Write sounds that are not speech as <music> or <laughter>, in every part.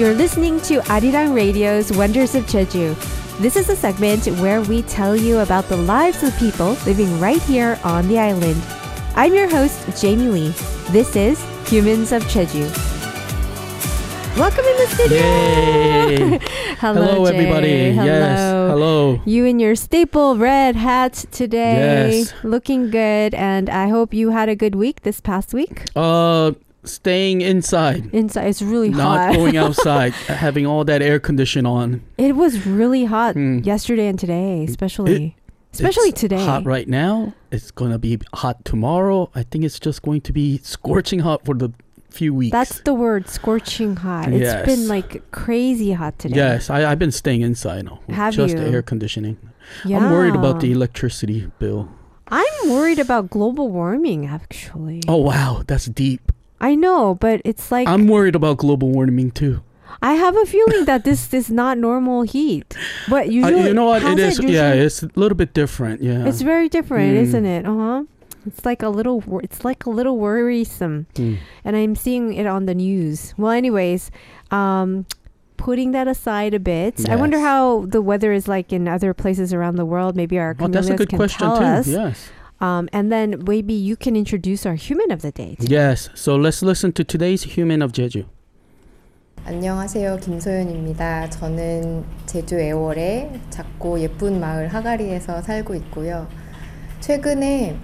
You're listening to Arirang Radio's Wonders of Jeju. This is a segment where we tell you about the lives of people living right here on the island. I'm your host, Jamie Lee. This is Humans of Jeju. Welcome in the studio. <laughs> Hello, Hello, everybody. Hello. Yes. Hello. You in your staple red hat today. Yes. Looking good. And I hope you had a good week this past week. Uh, staying inside, Inside, it's really not hot. going <laughs> outside, having all that air condition on. it was really hot Mm. yesterday and today, especially. especially It's today. Hot right now. It's gonna be hot tomorrow. I think it's just going to be scorching hot for the few weeks. That's the word, scorching hot. It's Yes. been like crazy hot today. Yes, I, I've been staying inside now. Have just you? air conditioning. I'm worried about the electricity bill. I'm worried about global warming, actually. Oh wow, that's deep. I know, but it's like I'm worried about global warming too. I have a feeling that this is not normal heat. But Uh, usually, you know what? It is. usually- yeah, it's a little bit different. Yeah. It's very different, Mm. isn't it? Uh huh. It's like a little. It's like a little worrisome, Mm. and I'm seeing it on the news. Well, anyways, um, putting that aside a bit, I wonder how the weather is like in other places around the world. Maybe our Oh, that's a good can question tell too. us. Yes. Um, and then maybe you can introduce our human of the day. today. Yes. So let's listen to today's Human of Jeju. 안녕하세요. 김소연입니다. 저는 제주 애월의 작고 예쁜 마을 하가리에서 살고 있고요. 최근에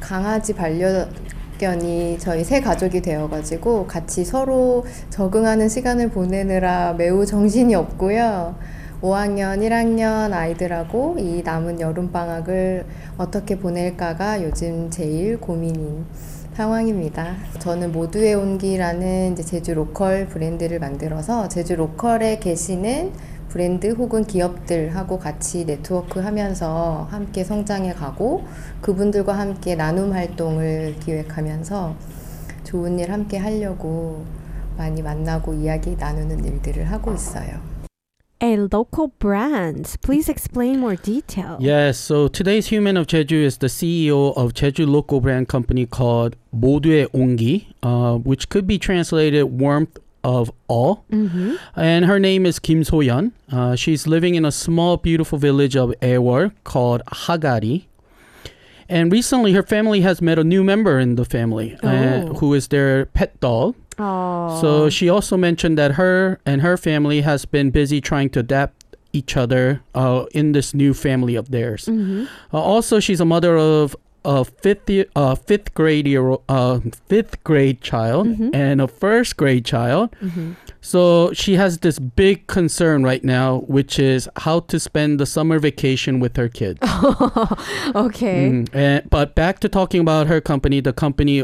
강아지 반려견이 저희 새 가족이 되어가지고 같이 서로 적응하는 시간을 보내느라 매우 정신이 없고요. 5학년, 1학년 아이들하고 이 남은 여름방학을 어떻게 보낼까가 요즘 제일 고민인 상황입니다. 저는 모두의 온기라는 제주 로컬 브랜드를 만들어서 제주 로컬에 계시는 브랜드 혹은 기업들하고 같이 네트워크 하면서 함께 성장해 가고 그분들과 함께 나눔 활동을 기획하면서 좋은 일 함께 하려고 많이 만나고 이야기 나누는 일들을 하고 있어요. a local brand. Please explain more detail. Yes, so today's human of Jeju is the CEO of Jeju local brand company called 모두의 온기, uh, which could be translated warmth of all. Mm-hmm. And her name is Kim Soyeon. Uh, she's living in a small, beautiful village of Aewol called Hagari. And recently, her family has met a new member in the family uh, oh. uh, who is their pet doll. Oh. So she also mentioned that her and her family has been busy trying to adapt each other uh, in this new family of theirs. Mm-hmm. Uh, also, she's a mother of a fifth year, uh, fifth grade year, uh, fifth grade child Mhm. and a first grade child. Mm-hmm. So she has this big concern right now, which is how to spend the summer vacation with her kids. <laughs> okay. Mm, and, but back to talking about her company, the company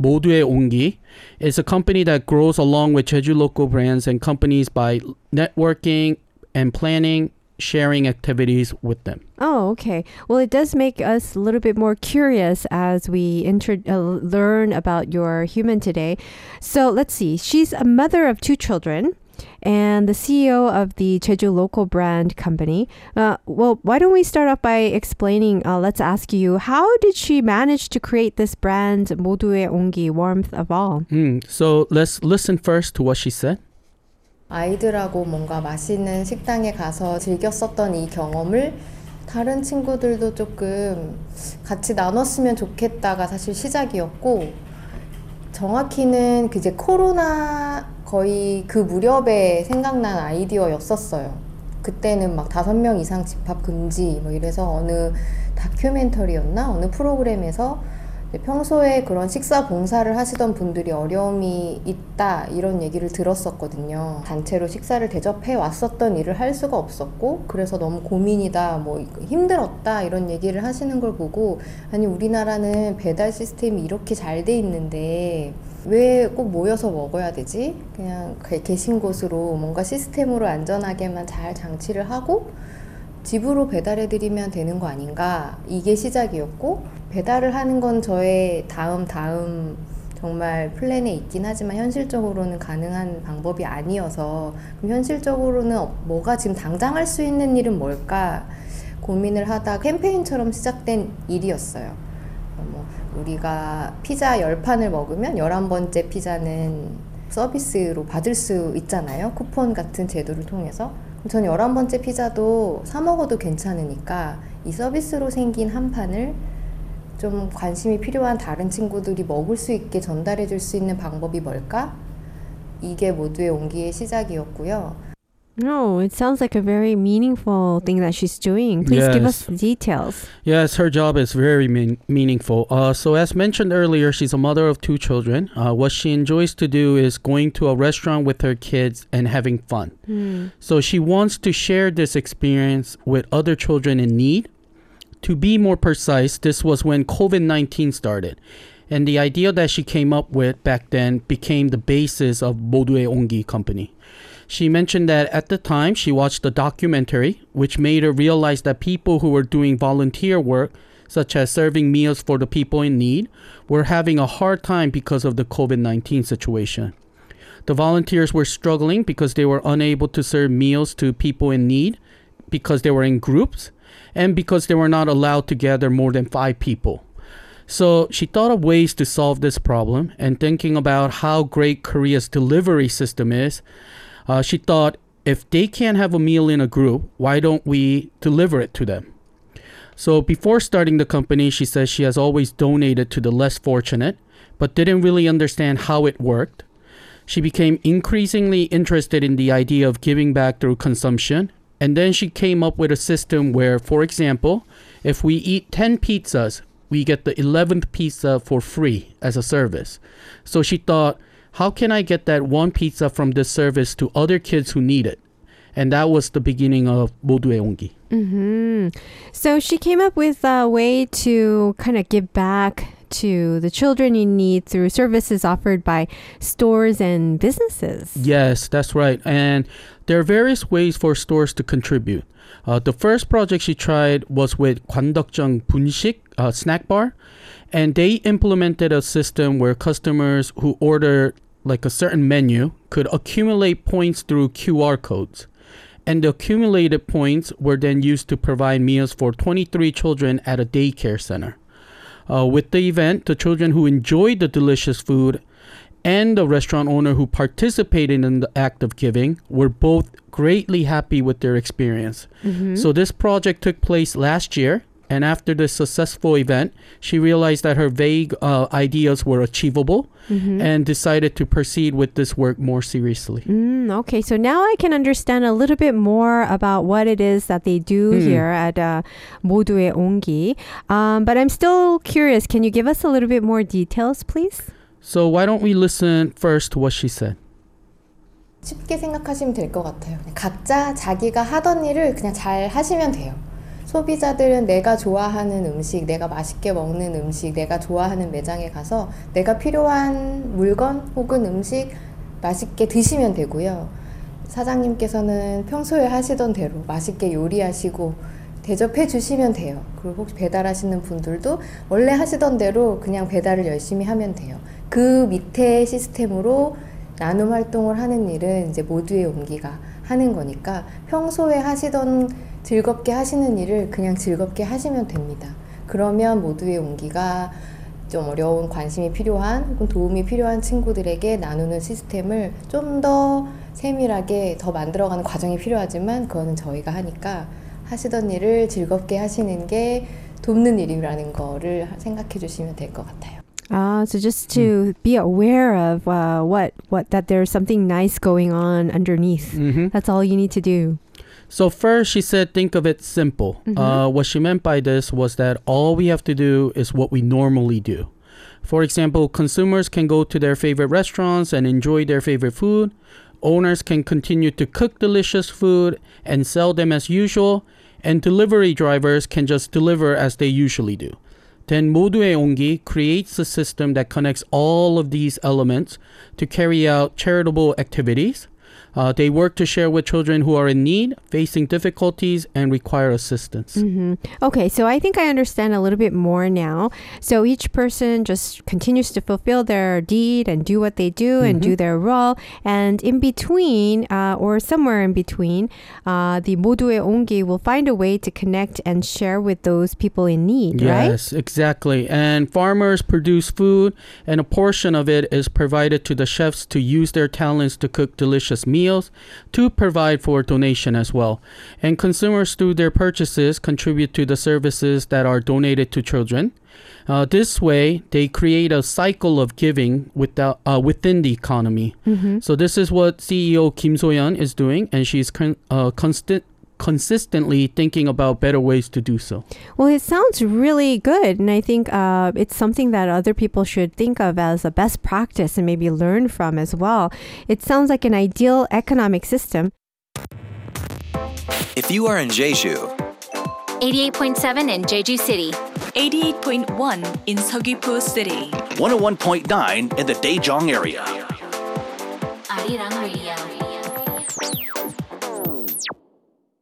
모두의 온기 is a company that grows along with Jeju local brands and companies by networking and planning, sharing activities with them. Oh, okay. Well, it does make us a little bit more curious as we inter- uh, learn about your human today. So let's see. She's a mother of two children and the CEO of the Jeju local brand company. Uh, well, why don't we start off by explaining? Uh, let's ask you, how did she manage to create this brand, 모두의 온기, warmth of all? Mm, so let's listen first to what she said. 아이들하고 뭔가 맛있는 식당에 가서 즐겼었던 이 경험을 다른 친구들도 조금 같이 나눴으면 좋겠다가 사실 시작이었고 정확히는 그 이제 코로나 거의 그 무렵에 생각난 아이디어였었어요. 그때는 막 다섯 명 이상 집합 금지 뭐 이래서 어느 다큐멘터리였나 어느 프로그램에서 평소에 그런 식사 봉사를 하시던 분들이 어려움이 있다 이런 얘기를 들었었거든요. 단체로 식사를 대접해 왔었던 일을 할 수가 없었고 그래서 너무 고민이다 뭐 힘들었다 이런 얘기를 하시는 걸 보고 아니 우리나라는 배달 시스템이 이렇게 잘 돼 있는데 왜 꼭 모여서 먹어야 되지? 그냥 그 계신 곳으로 뭔가 시스템으로 안전하게만 잘 장치를 하고 집으로 배달해드리면 되는 거 아닌가 이게 시작이었고 배달을 하는 건 저의 다음 다음 정말 플랜에 있긴 하지만 현실적으로는 가능한 방법이 아니어서 그럼 현실적으로는 어- 뭐가 지금 당장 할 수 있는 일은 뭘까 고민을 하다 캠페인처럼 시작된 일이었어요. 어, 뭐 우리가 피자 10판을 먹으면 11번째 피자는 서비스로 받을 수 있잖아요. 쿠폰 같은 제도를 통해서. 전 11번째 피자도 사 먹어도 괜찮으니까 이 서비스로 생긴 한 판을 좀 관심이 필요한 다른 친구들이 먹을 수 있게 전달해 줄 수 있는 방법이 뭘까? 이게 모두의 온기의 시작이었고요. No, it sounds like a very meaningful thing that she's doing. Please give us Yes. details. Yes, her job is very mean- meaningful. Uh, so, as mentioned earlier, she's a mother of two children. Uh, what she enjoys to do is going to a restaurant with her kids and having fun. So, she wants to share this experience with other children in need. to be more precise, this was when COVID 19 started. And the idea that she came up with back then became the basis of Modue Ongi Company. She mentioned that at the time she watched a documentary which made her realize that people who were doing volunteer work, such as serving meals for the people in need, were having a hard time because of the COVID 19 situation. The volunteers were struggling because they were unable to serve meals to people in need because they were in groups and because they were not allowed to gather more than five people. So she thought of ways to solve this problem and thinking about how great Korea's delivery system is, uh, she thought if they can't have a meal in a group, why don't we deliver it to them? So before starting the company, she says she has always donated to the less fortunate, but didn't really understand how it worked. She became increasingly interested in the idea of giving back through consumption, and then she came up with a system where, for example, if we eat 10 pizzas, we get the 11th pizza for free as a service. So she thought, how can I get that one pizza from this service to other kids who need it? And that was the beginning of 모두의 온기. hmm So she came up with a way to kind of give back to the children in need through services offered by stores and businesses. Yes, that's right. And there are various ways for stores to contribute. Uh, the first project she tried was with Gwandokjeong Bunshik uh, snack bar, and they implemented a system where customers who order like a certain menu could accumulate points through QR codes. And the accumulated points were then used to provide meals for 23 children at a daycare center. Uh, with the event, the children who enjoyed the delicious food and the restaurant owner who participated in the act of giving were both greatly happy with their experience. So this project took place last year, and after this successful event, she realized that her vague uh, ideas were achievable and decided to proceed with this work more seriously. Mm, okay, so now I can understand a little bit more about what it is that they do Hmm. here at uh, 모두의 온기. Um, but I'm still curious. Can you give us a little bit more details, please? So why don't we listen first what she said? 쉽게 생각하시면 될 것 같아요. 각자 자기가 하던 일을 그냥 잘 하시면 돼요. 소비자들은 내가 좋아하는 음식, 내가 맛있게 먹는 음식, 내가 좋아하는 매장에 가서 내가 필요한 물건 혹은 음식 맛있게 드시면 되고요. 사장님께서는 평소에 하시던 대로 맛있게 요리하시고 대접해 주시면 돼요. 그리고 배달하시는 분들도 원래 하시던 대로 그냥 배달을 열심히 하면 돼요. 그 밑에 시스템으로 나눔 활동을 하는 일은 이제 모두의 온기가 하는 거니까 평소에 하시던 즐겁게 하시는 일을 그냥 즐겁게 하시면 됩니다. 그러면 모두의 온기가 좀 어려운 관심이 필요한 혹은 도움이 필요한 친구들에게 나누는 시스템을 좀 더 세밀하게 더 만들어가는 과정이 필요하지만 그거는 저희가 하니까 하시던 일을 즐겁게 하시는 게 돕는 일이라는 거를 생각해 주시면 될 것 같아요. Uh, so just to be aware of uh, what what that there's something nice going on underneath. Mm-hmm. That's all you need to do. So first, she said, think of it simple. Uh, what she meant by this was that all we have to do is what we normally do. For example, consumers can go to their favorite restaurants and enjoy their favorite food. Owners can continue to cook delicious food and sell them as usual. And delivery drivers can just deliver as they usually do Then 모두의 온기 creates a system that connects all of these elements to carry out charitable activities. Uh, they work to share with children who are in need, facing difficulties, and require assistance. Mm-hmm. Okay, so I think I understand a little bit more now. So each person just continues to fulfill their deed and do what they do and mm-hmm. do their role. And in between, uh, or somewhere in between, uh, the 모두의 Ongi will find a way to connect and share with those people in need, yes, right? Yes, exactly. And farmers produce food, and a portion of it is provided to the chefs to use their talents to cook delicious meals to provide for donation as well. And consumers, through their purchases, contribute to the services that are donated to children. Uh, this way, they create a cycle of giving without, uh, within the economy. So this is what CEO Kim So-yeon is doing, and she's con- uh, constant consistently thinking about better ways to do so. Well, it sounds really good. And I think uh, it's something that other people should think of as a best practice and maybe learn from as well. It sounds like an ideal economic system. If you are in Jeju, 88.7 in Jeju City. 88.1 in Seogwipo City. 101.9 in the Daejeong area. 아리랑 Radio.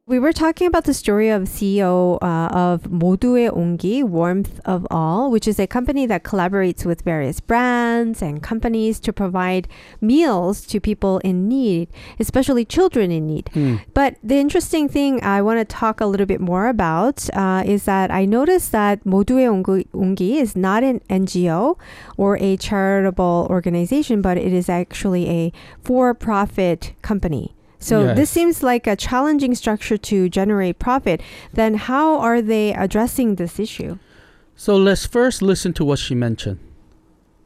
We were talking about the story of CEO uh, of 모두의 온기, Warmth of All, which is a company that collaborates with various brands and companies to provide meals to people in need, especially children in need. But the interesting thing I want to talk a little bit more about uh, is that I noticed that 모두의 온기, 온기 is not an NGO or a charitable organization, but it is actually a for-profit company. So Yes. this seems like a challenging structure to generate profit. Then how are they addressing this issue? So let's first listen to what she mentioned.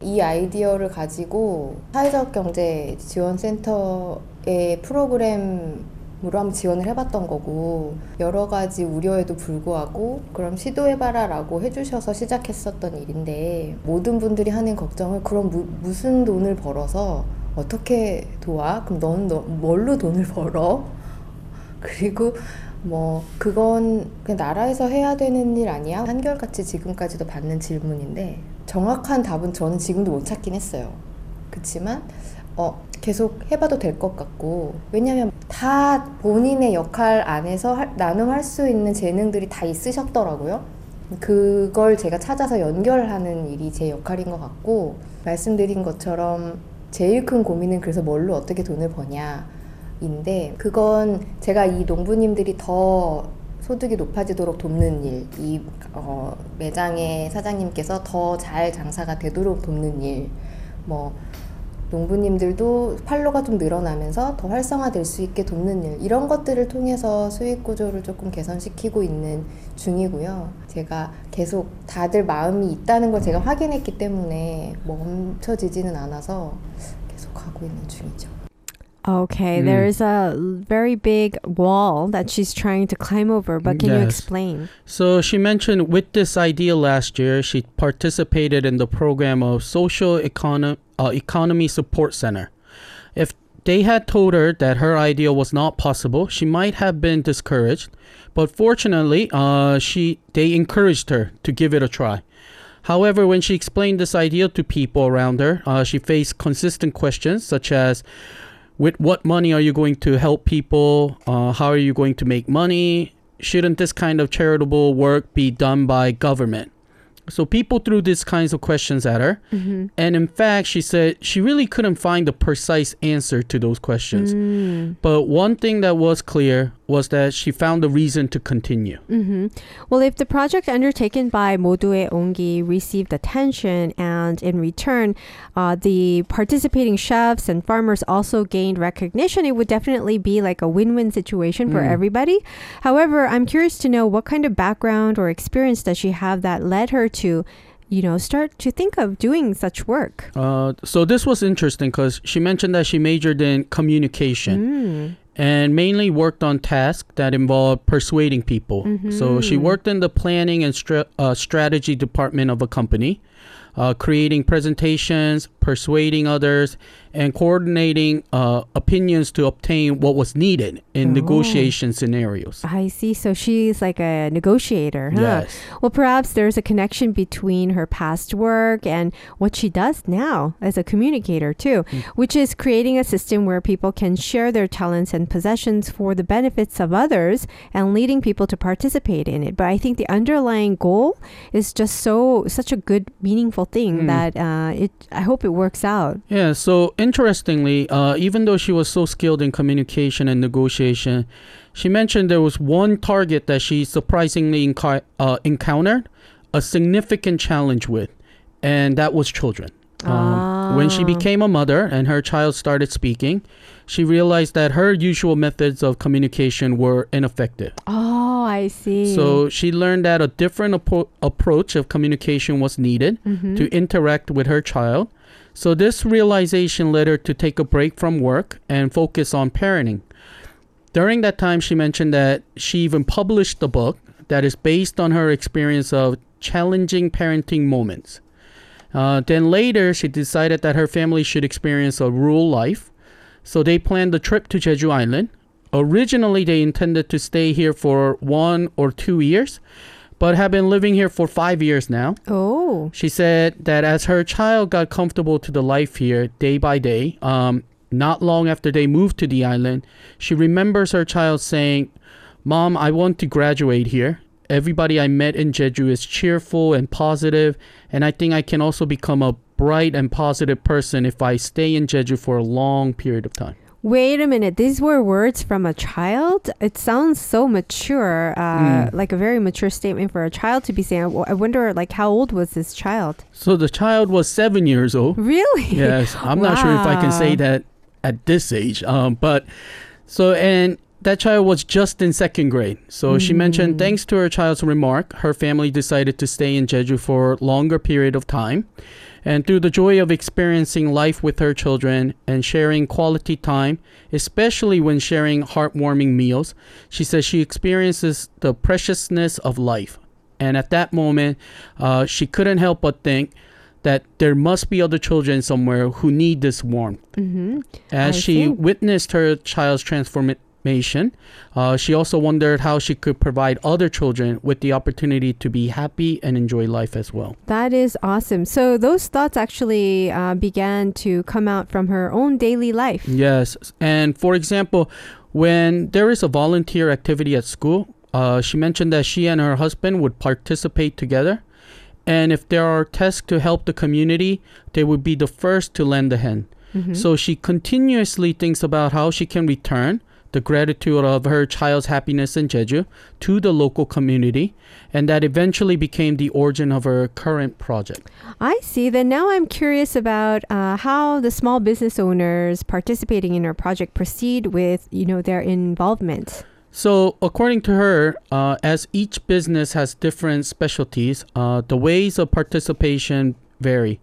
이 아이디어를 가지고 사회적 경제 지원 센터의 프로그램으로 한번 지원을 해봤던 거고 여러 가지 우려에도 불구하고 그럼 시도해봐라라고 해주셔서 시작했었던 일인데 모든 분들이 하는 걱정은 그럼 무, 무슨 돈을 벌어서 어떻게 도와? 그럼 넌, 너, 뭘로 돈을 <laughs> 벌어? 그리고 뭐 그건 나라에서 해야 되는 일 아니야? 한결같이 지금까지도 받는 질문인데 정확한 답은 저는 지금도 못 찾긴 했어요. 그렇지만 어, 계속 해봐도 될 것 같고 왜냐하면 다 본인의 역할 안에서 할- 나눔할 수 있는 재능들이 다 있으셨더라고요. 그걸 제가 찾아서 연결하는 일이 제 역할인 것 같고 말씀드린 것처럼 제일 큰 고민은 그래서 뭘로 어떻게 돈을 버냐인데 그건 제가 이 농부님들이 더 소득이 높아지도록 돕는 일, 이 어, 매장의 사장님께서 더 잘 장사가 되도록 돕는 일, 뭐 농부님들도 팔로가 좀 늘어나면서 더 활성화될 수 있게 돕는 일 이런 것들을 통해서 수익 구조를 조금 개선시키고 있는 중이고요. 제가 계속 다들 마음이 있다는 걸 제가 확인했기 때문에 멈춰지지는 않아서 계속 가고 있는 중이죠. Okay, Mm. there's a very big wall that she's trying to climb over, but can you explain? So she mentioned with this idea last year, she participated in the program of Social Econo- uh, Economy Support Center. If they had told her that her idea was not possible, she might have been discouraged. But fortunately, uh, she they encouraged her to give it a try. However, when she explained this idea to people around her, uh, she faced consistent questions such as, with what money are you going to help people? Uh, how are you going to make money? Shouldn't this kind of charitable work be done by government? So people threw these kinds of questions at her. Mm-hmm. And in fact, she said she really couldn't find the precise answer to those questions. Mm. But one thing that was clear was that she found a reason to continue. Mm-hmm. Well, if the project undertaken by Modue Ongi received attention, and in return, uh, the participating chefs and farmers also gained recognition, it would definitely be like a win win situation for mm. everybody. However, I'm curious to know what kind of background or experience does she have that led her to you know, start to think of doing such work. Uh, so this was interesting because she mentioned that she majored in communication and mainly worked on tasks that involved persuading people. So she worked in the planning and stra- uh, strategy department of a company, uh, creating presentations, persuading others, and coordinating uh, opinions to obtain what was needed in Oh. negotiation scenarios. I see. So she's like a negotiator, huh? Yes. Well, perhaps there's a connection between her past work and what she does now as a communicator, too, which is creating a system where people can share their talents and possessions for the benefits of others and leading people to participate in it. But I think the underlying goal is just so such a good, meaningful thing that uh, it. I hope it works out. Yeah, so interestingly, uh, even though she was so skilled in communication and negotiation, she mentioned there was one target that she surprisingly uh, encountered a significant challenge with, and that was children. Um, When she Ah. became a mother and her child started speaking, she realized that her usual methods of communication were ineffective. Oh, I see. So she learned that a different appro- approach of communication was needed Mm-hmm. to interact with her child. So this realization led her to take a break from work and focus on parenting. During that time, she mentioned that she even published a book that is based on her experience of challenging parenting moments. Uh, then later, she decided that her family should experience a rural life. So they planned a trip to Jeju Island. Originally, they intended to stay here for one or two years, but have been living here for five years now. oh, She said that as her child got comfortable to the life here day by day, um, not long after they moved to the island, she remembers her child saying, Mom, I want to graduate here. Everybody I met in Jeju is cheerful and positive, and I think I can also become a bright and positive person if I stay in Jeju for a long period of time. Wait a minute. These were words from a child? It sounds so mature, uh, Mm. like a very mature statement for a child to be saying. I w- I wonder, like, how old was this child? So the child was seven years old. Really? <laughs> yes i'm not sure if i can say that at this age um but so and that child was just in second grade so she mentioned thanks to her child's remark her family decided to stay in jeju for a longer period of time and through the joy of experiencing life with her children and sharing quality time especially when sharing heartwarming meals she says she experiences the preciousness of life and at that moment uh, she couldn't help but think that there must be other children somewhere who need this warmth. Mm-hmm. As I she see. witnessed her child's transformation, uh, she also wondered how she could provide other children with the opportunity to be happy and enjoy life as well. That is awesome. So those thoughts actually uh, began to come out from her own daily life. Yes. And for example, when there is a volunteer activity at school, uh, she mentioned that she and her husband would participate together. And if there are tasks to help the community, they would be the first to lend a hand. Mm-hmm. So she continuously thinks about how she can return the gratitude of her child's happiness in Jeju to the local community, and that eventually became the origin of her current project. I see. Then now I'm curious about uh, how the small business owners participating in her project proceed with, you know, their involvement. So, according to her, uh, as each business has different specialties, uh, the ways of participation vary.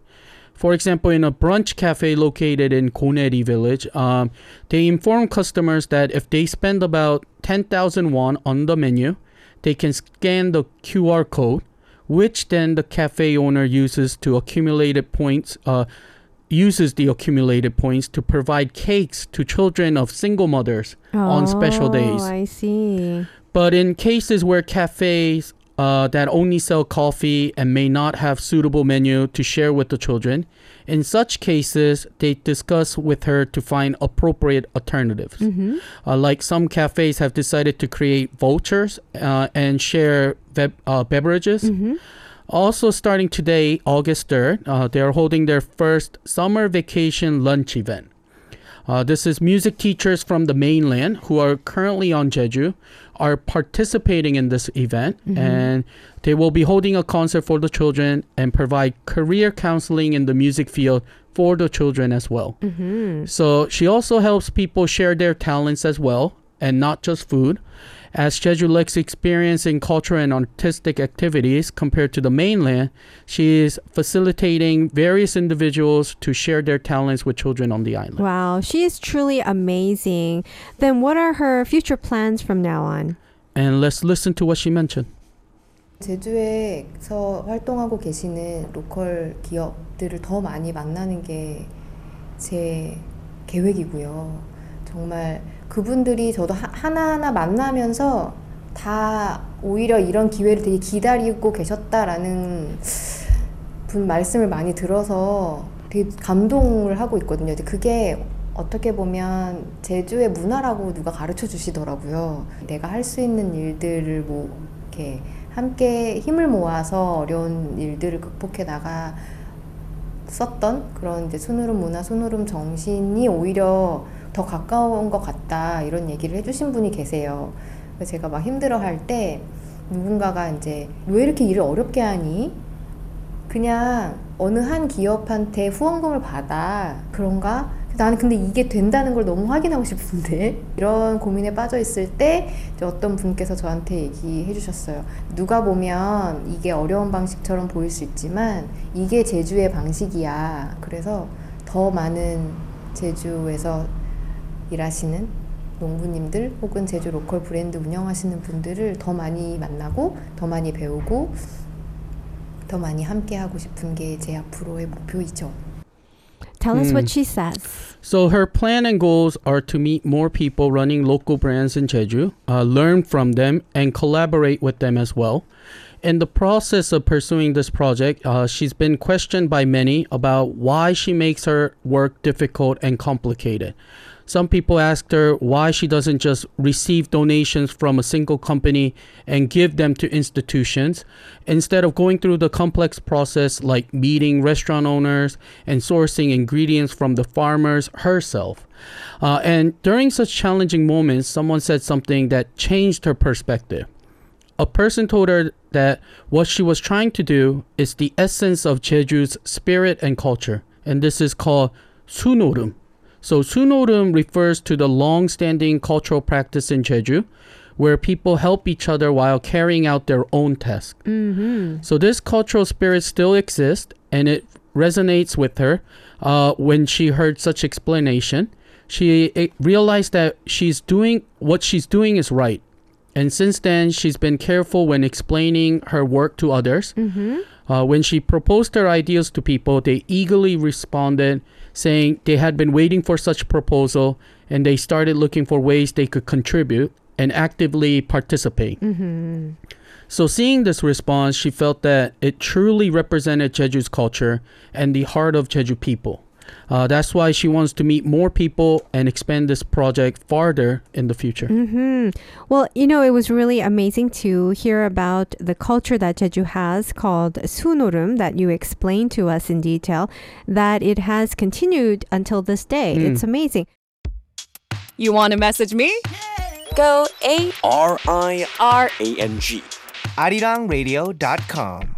For example, in a brunch cafe located in Goneri village, um, they inform customers that if they spend about 10,000 won on the menu, they can scan the QR code, which then the cafe owner uses to accumulated points. Uh, uses the accumulated points to provide cakes to children of single mothers on special days. Oh, I see. But in cases where cafes uh, that only sell coffee and may not have suitable menu to share with the children, in such cases, they discuss with her to find appropriate alternatives. Mm-hmm. Uh, like some cafes have decided to create vouchers uh, and share ve- uh, beverages. Mm-hmm. Also, starting today, August 3rd, uh, they are holding their first summer vacation lunch event. Uh, this is music teachers from the mainland who are currently on Jeju are participating in this event and they will be holding a concert for the children and provide career counseling in the music field for the children as well. Mm-hmm. So she also helps people share their talents as well, and not just food. As Jeju lacks experience in cultural and artistic activities compared to the mainland, she is facilitating various individuals to share their talents with children on the island. Wow, she is truly amazing. Then what are her future plans from now on? And let's listen to what she mentioned. 제주에서 활동하고 계시는 로컬 기업들을 더 많이 만나는 게 제 계획이고요. 정말 그분들이 저도 하- 하나하나 만나면서 다 오히려 이런 기회를 되게 기다리고 계셨다라는 분 말씀을 많이 들어서 되게 감동을 하고 있거든요. 그게 어떻게 보면 제주의 문화라고 누가 가르쳐 주시더라고요. 내가 할 수 있는 일들을 뭐 이렇게 함께 힘을 모아서 어려운 일들을 극복해 나가 썼던 그런 이제 순우름 문화, 순우름 정신이 오히려 더 가까운 것 같다 이런 얘기를 해주신 분이 계세요. 제가 막 힘들어할 때 누군가가 이제 왜 이렇게 일을 어렵게 하니? 그냥 어느 한 기업한테 후원금을 받아 그런가? 나는 근데 이게 된다는 걸 너무 확인하고 싶은데 이런 고민에 빠져 있을 때 어떤 분께서 저한테 얘기해 주셨어요. 누가 보면 이게 어려운 방식처럼 보일 수 있지만 이게 제주의 방식이야. 그래서 더 많은 제주에서 일하시는 농부님들 혹은 제주 로컬 브랜드 운영하시는 분들을 더 많이 만나고 더 많이 배우고 더 많이 함께 하고 싶은 게 제 앞으로의 목표이죠. Tell us Mm. what she says. So her plan and goals are to meet more people running local brands in Jeju, uh, learn from them, and collaborate with them as well. In the process of pursuing this project, uh, she's been questioned by many about why she makes her work difficult and complicated. Some people asked her why she doesn't just receive donations from a single company and give them to institutions instead of going through the complex process like meeting restaurant owners and sourcing ingredients from the farmers herself. Uh, and during such challenging moments, someone said something that changed her perspective. A person told her that what she was trying to do is the essence of Jeju's spirit and culture, and this is called sunorum. So sunorum refers to the long-standing cultural practice in Jeju, where people help each other while carrying out their own task. So this cultural spirit still exists, and it resonates with her. Uh, when she heard such explanation, she realized that she's doing what she's doing is right. And since then, she's been careful when explaining her work to others. Uh, when she proposed her ideas to people, they eagerly responded, saying they had been waiting for such proposal and they started looking for ways they could contribute and actively participate. Mm-hmm. So, seeing this response, she felt that it truly represented Jeju's culture and the heart of Jeju people. Uh, that's why she wants to meet more people and expand this project farther in the future. hmm Well, you know, it was really amazing to hear about the culture that Jeju has called Sunorum that you explained to us in detail, that it has continued until this day. Mm. It's amazing. You want to message me? Go A R I R A N G. arirang.radio.com.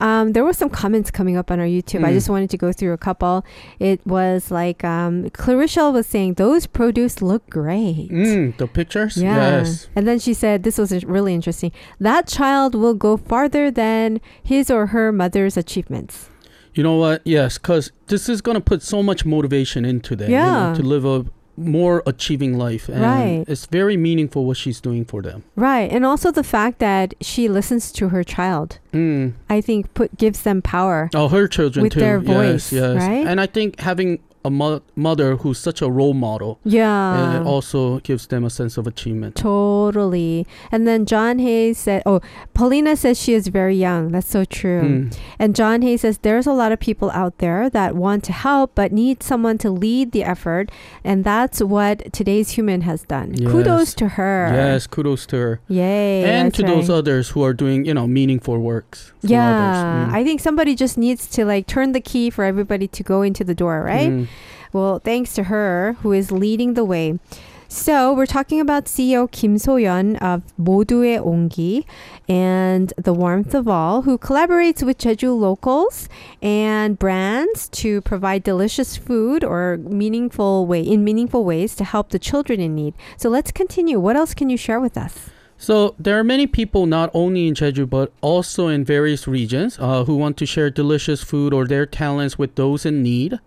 Um, there were some comments coming up on our YouTube. I Mm. just wanted to go through a couple. It was like um, Clarissa was saying, those produce look great. Mm, the pictures? Yeah. Yes. And then she said, this was really interesting. That child will go farther than his or her mother's achievements. You know what? Yes, because this is going to put so much motivation into them. you know, to live a more achieving life. And Right. It's very meaningful what she's doing for them. Right. And also the fact that she listens to her child, Mm. I think put gives them power. Oh, her children With too. their voice, yes, yes. right? And I think having a mo- mother who's such a role model, Yeah. And it also gives them a sense of achievement. Totally. And then John Hayes said, oh, Paulina says she is very young. That's so true. Mm. And John Hayes says there's a lot of people out there that want to help but need someone to lead the effort. And that's what today's human has done. Kudos to her. Yes, kudos to her. Yay. and to those others who are doing, you know, meaningful works. Yeah. Mm. I think somebody just needs to like turn the key for everybody to go into the door, right? Mm. Well, thanks to her who is leading the way. So we're talking about CEO Kim Soyeon of 모두의 온기 and The Warmth of All, who collaborates with Jeju locals and brands to provide delicious food or meaningful way in meaningful ways to help the children in need. So let's continue. What else can you share with us? So there are many people not only in Jeju but also in various regions uh, who want to share delicious food or their talents with those in need.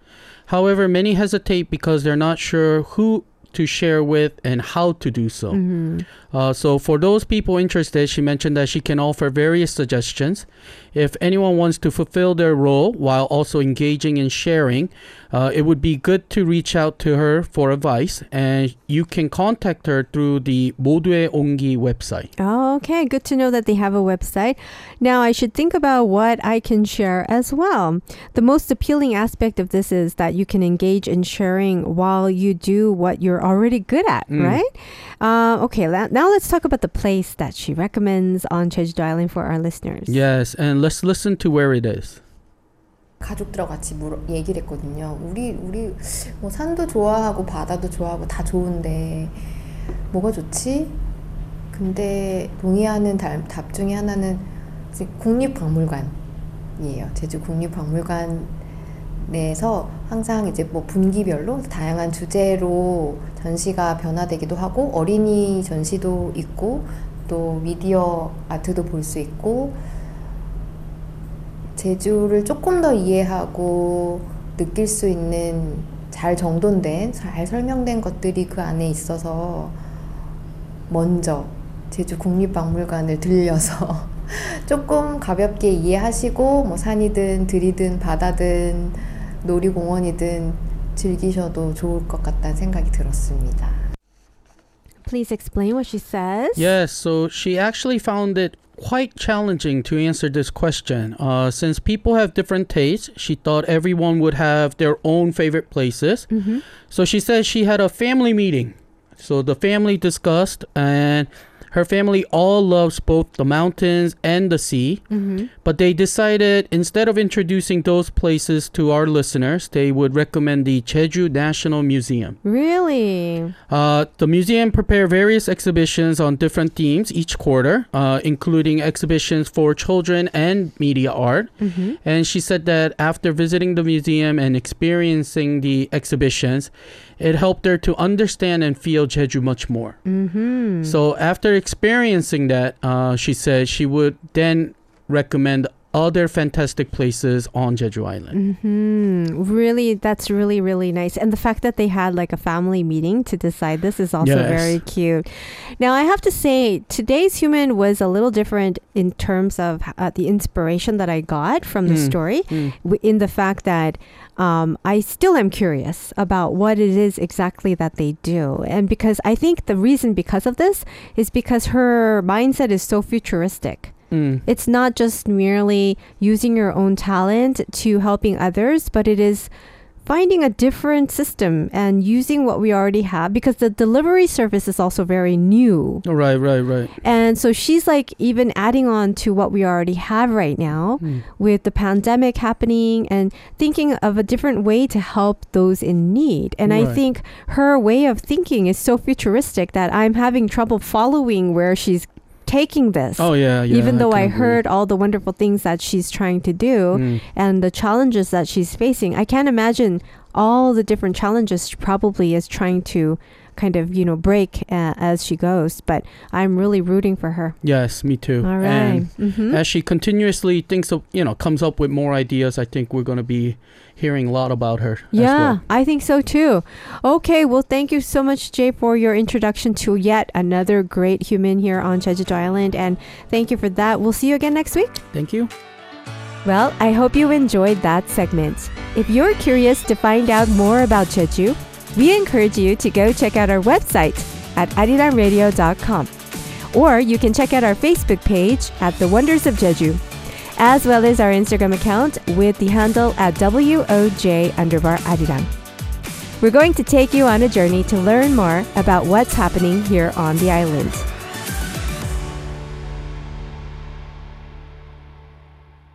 However, many hesitate because they're not sure who to share with and how to do so. Uh, so for those people interested, she mentioned that she can offer various suggestions. If anyone wants to fulfill their role while also engaging in sharing, uh, it would be good to reach out to her for advice, and you can contact her through the 모두의 온기 website. Oh, okay. Good to know that they have a website. Now, I should think about what I can share as well. The most appealing aspect of this is that you can engage in sharing while you do what you're already good at, right? Uh, okay, la- now let's talk about the place that she recommends on Jeju Island for our listeners. Yes, and let's listen to where it is. 가족들하고 같이 물어, 얘기를 했거든요. 우리 우리 뭐 산도 좋아하고 바다도 좋아하고 다 좋은데 뭐가 좋지? 근데 동의하는 답, 답 중에 하나는 국립박물관이에요. 제주 국립박물관 내에서 항상 이제 뭐 분기별로 다양한 주제로 전시가 변화되기도 하고 어린이 전시도 있고 또 미디어 아트도 볼 수 있고 제주를 조금 더 이해하고 느낄 수 있는 잘 정돈된, 잘 설명된 것들이 그 안에 있어서 먼저 제주 국립박물관을 들려서 <laughs> 조금 가볍게 이해하시고 뭐 산이든 들이든 바다든 놀이공원이든 즐기셔도 좋을 것 같다는 생각이 들었습니다. Please explain what she says. Yes, so she actually found it quite challenging to answer this question. Uh, since people have different tastes, she thought everyone would have their own favorite places. So she said she had a family meeting. So the family discussed, and her family all loves both the mountains and the sea. But they decided instead of introducing those places to our listeners, they would recommend the Jeju National Museum. Really? Uh, the museum prepare various exhibitions on different themes each quarter, uh, including exhibitions for children and media art. And she said that after visiting the museum and experiencing the exhibitions, it helped her to understand and feel Jeju much more. Mm-hmm. So after experiencing that, uh, she said she would then recommend other fantastic places on Jeju Island. Hmm. Really, that's really, really nice. And the fact that they had like a family meeting to decide this is also Yes. very cute. Now, I have to say, today's human was a little different in terms of uh, the inspiration that I got from the Mm. story, w- in the fact that um, I still am curious about what it is exactly that they do. And because I think the reason because of this is because her mindset is so futuristic. Mm. It's not just merely using your own talent to helping others, but it is finding a different system and using what we already have because the delivery service is also very new. Right, right, right. And so she's like even adding on to what we already have right now Mm. with the pandemic happening and thinking of a different way to help those in need. And I think her way of thinking is so futuristic that I'm having trouble following where she's taking this Oh yeah, yeah. even though I agree. heard all the wonderful things that she's trying to do Mm. and the challenges that she's facing, I can't imagine all the different challenges she probably is trying to kind of, you know, break uh, as she goes. But I'm really rooting for her. Yes, me too. All right. And hmm as she continuously thinks of, you know, comes up with more ideas, I think we're going to be hearing a lot about her. Yeah, well. I think so too. Okay, well, thank you so much, Jay, for your introduction to yet another great human here on Jeju Island. And thank you for that. We'll see you again next week. Thank you. Well, I hope you enjoyed that segment. If you're curious to find out more about Jeju, we encourage you to go check out our website at arirangradio.com. Or you can check out our Facebook page at The Wonders of Jeju, as well as our Instagram account with the handle at WOJ underbar Arirang. We're going to take you on a journey to learn more about what's happening here on the island.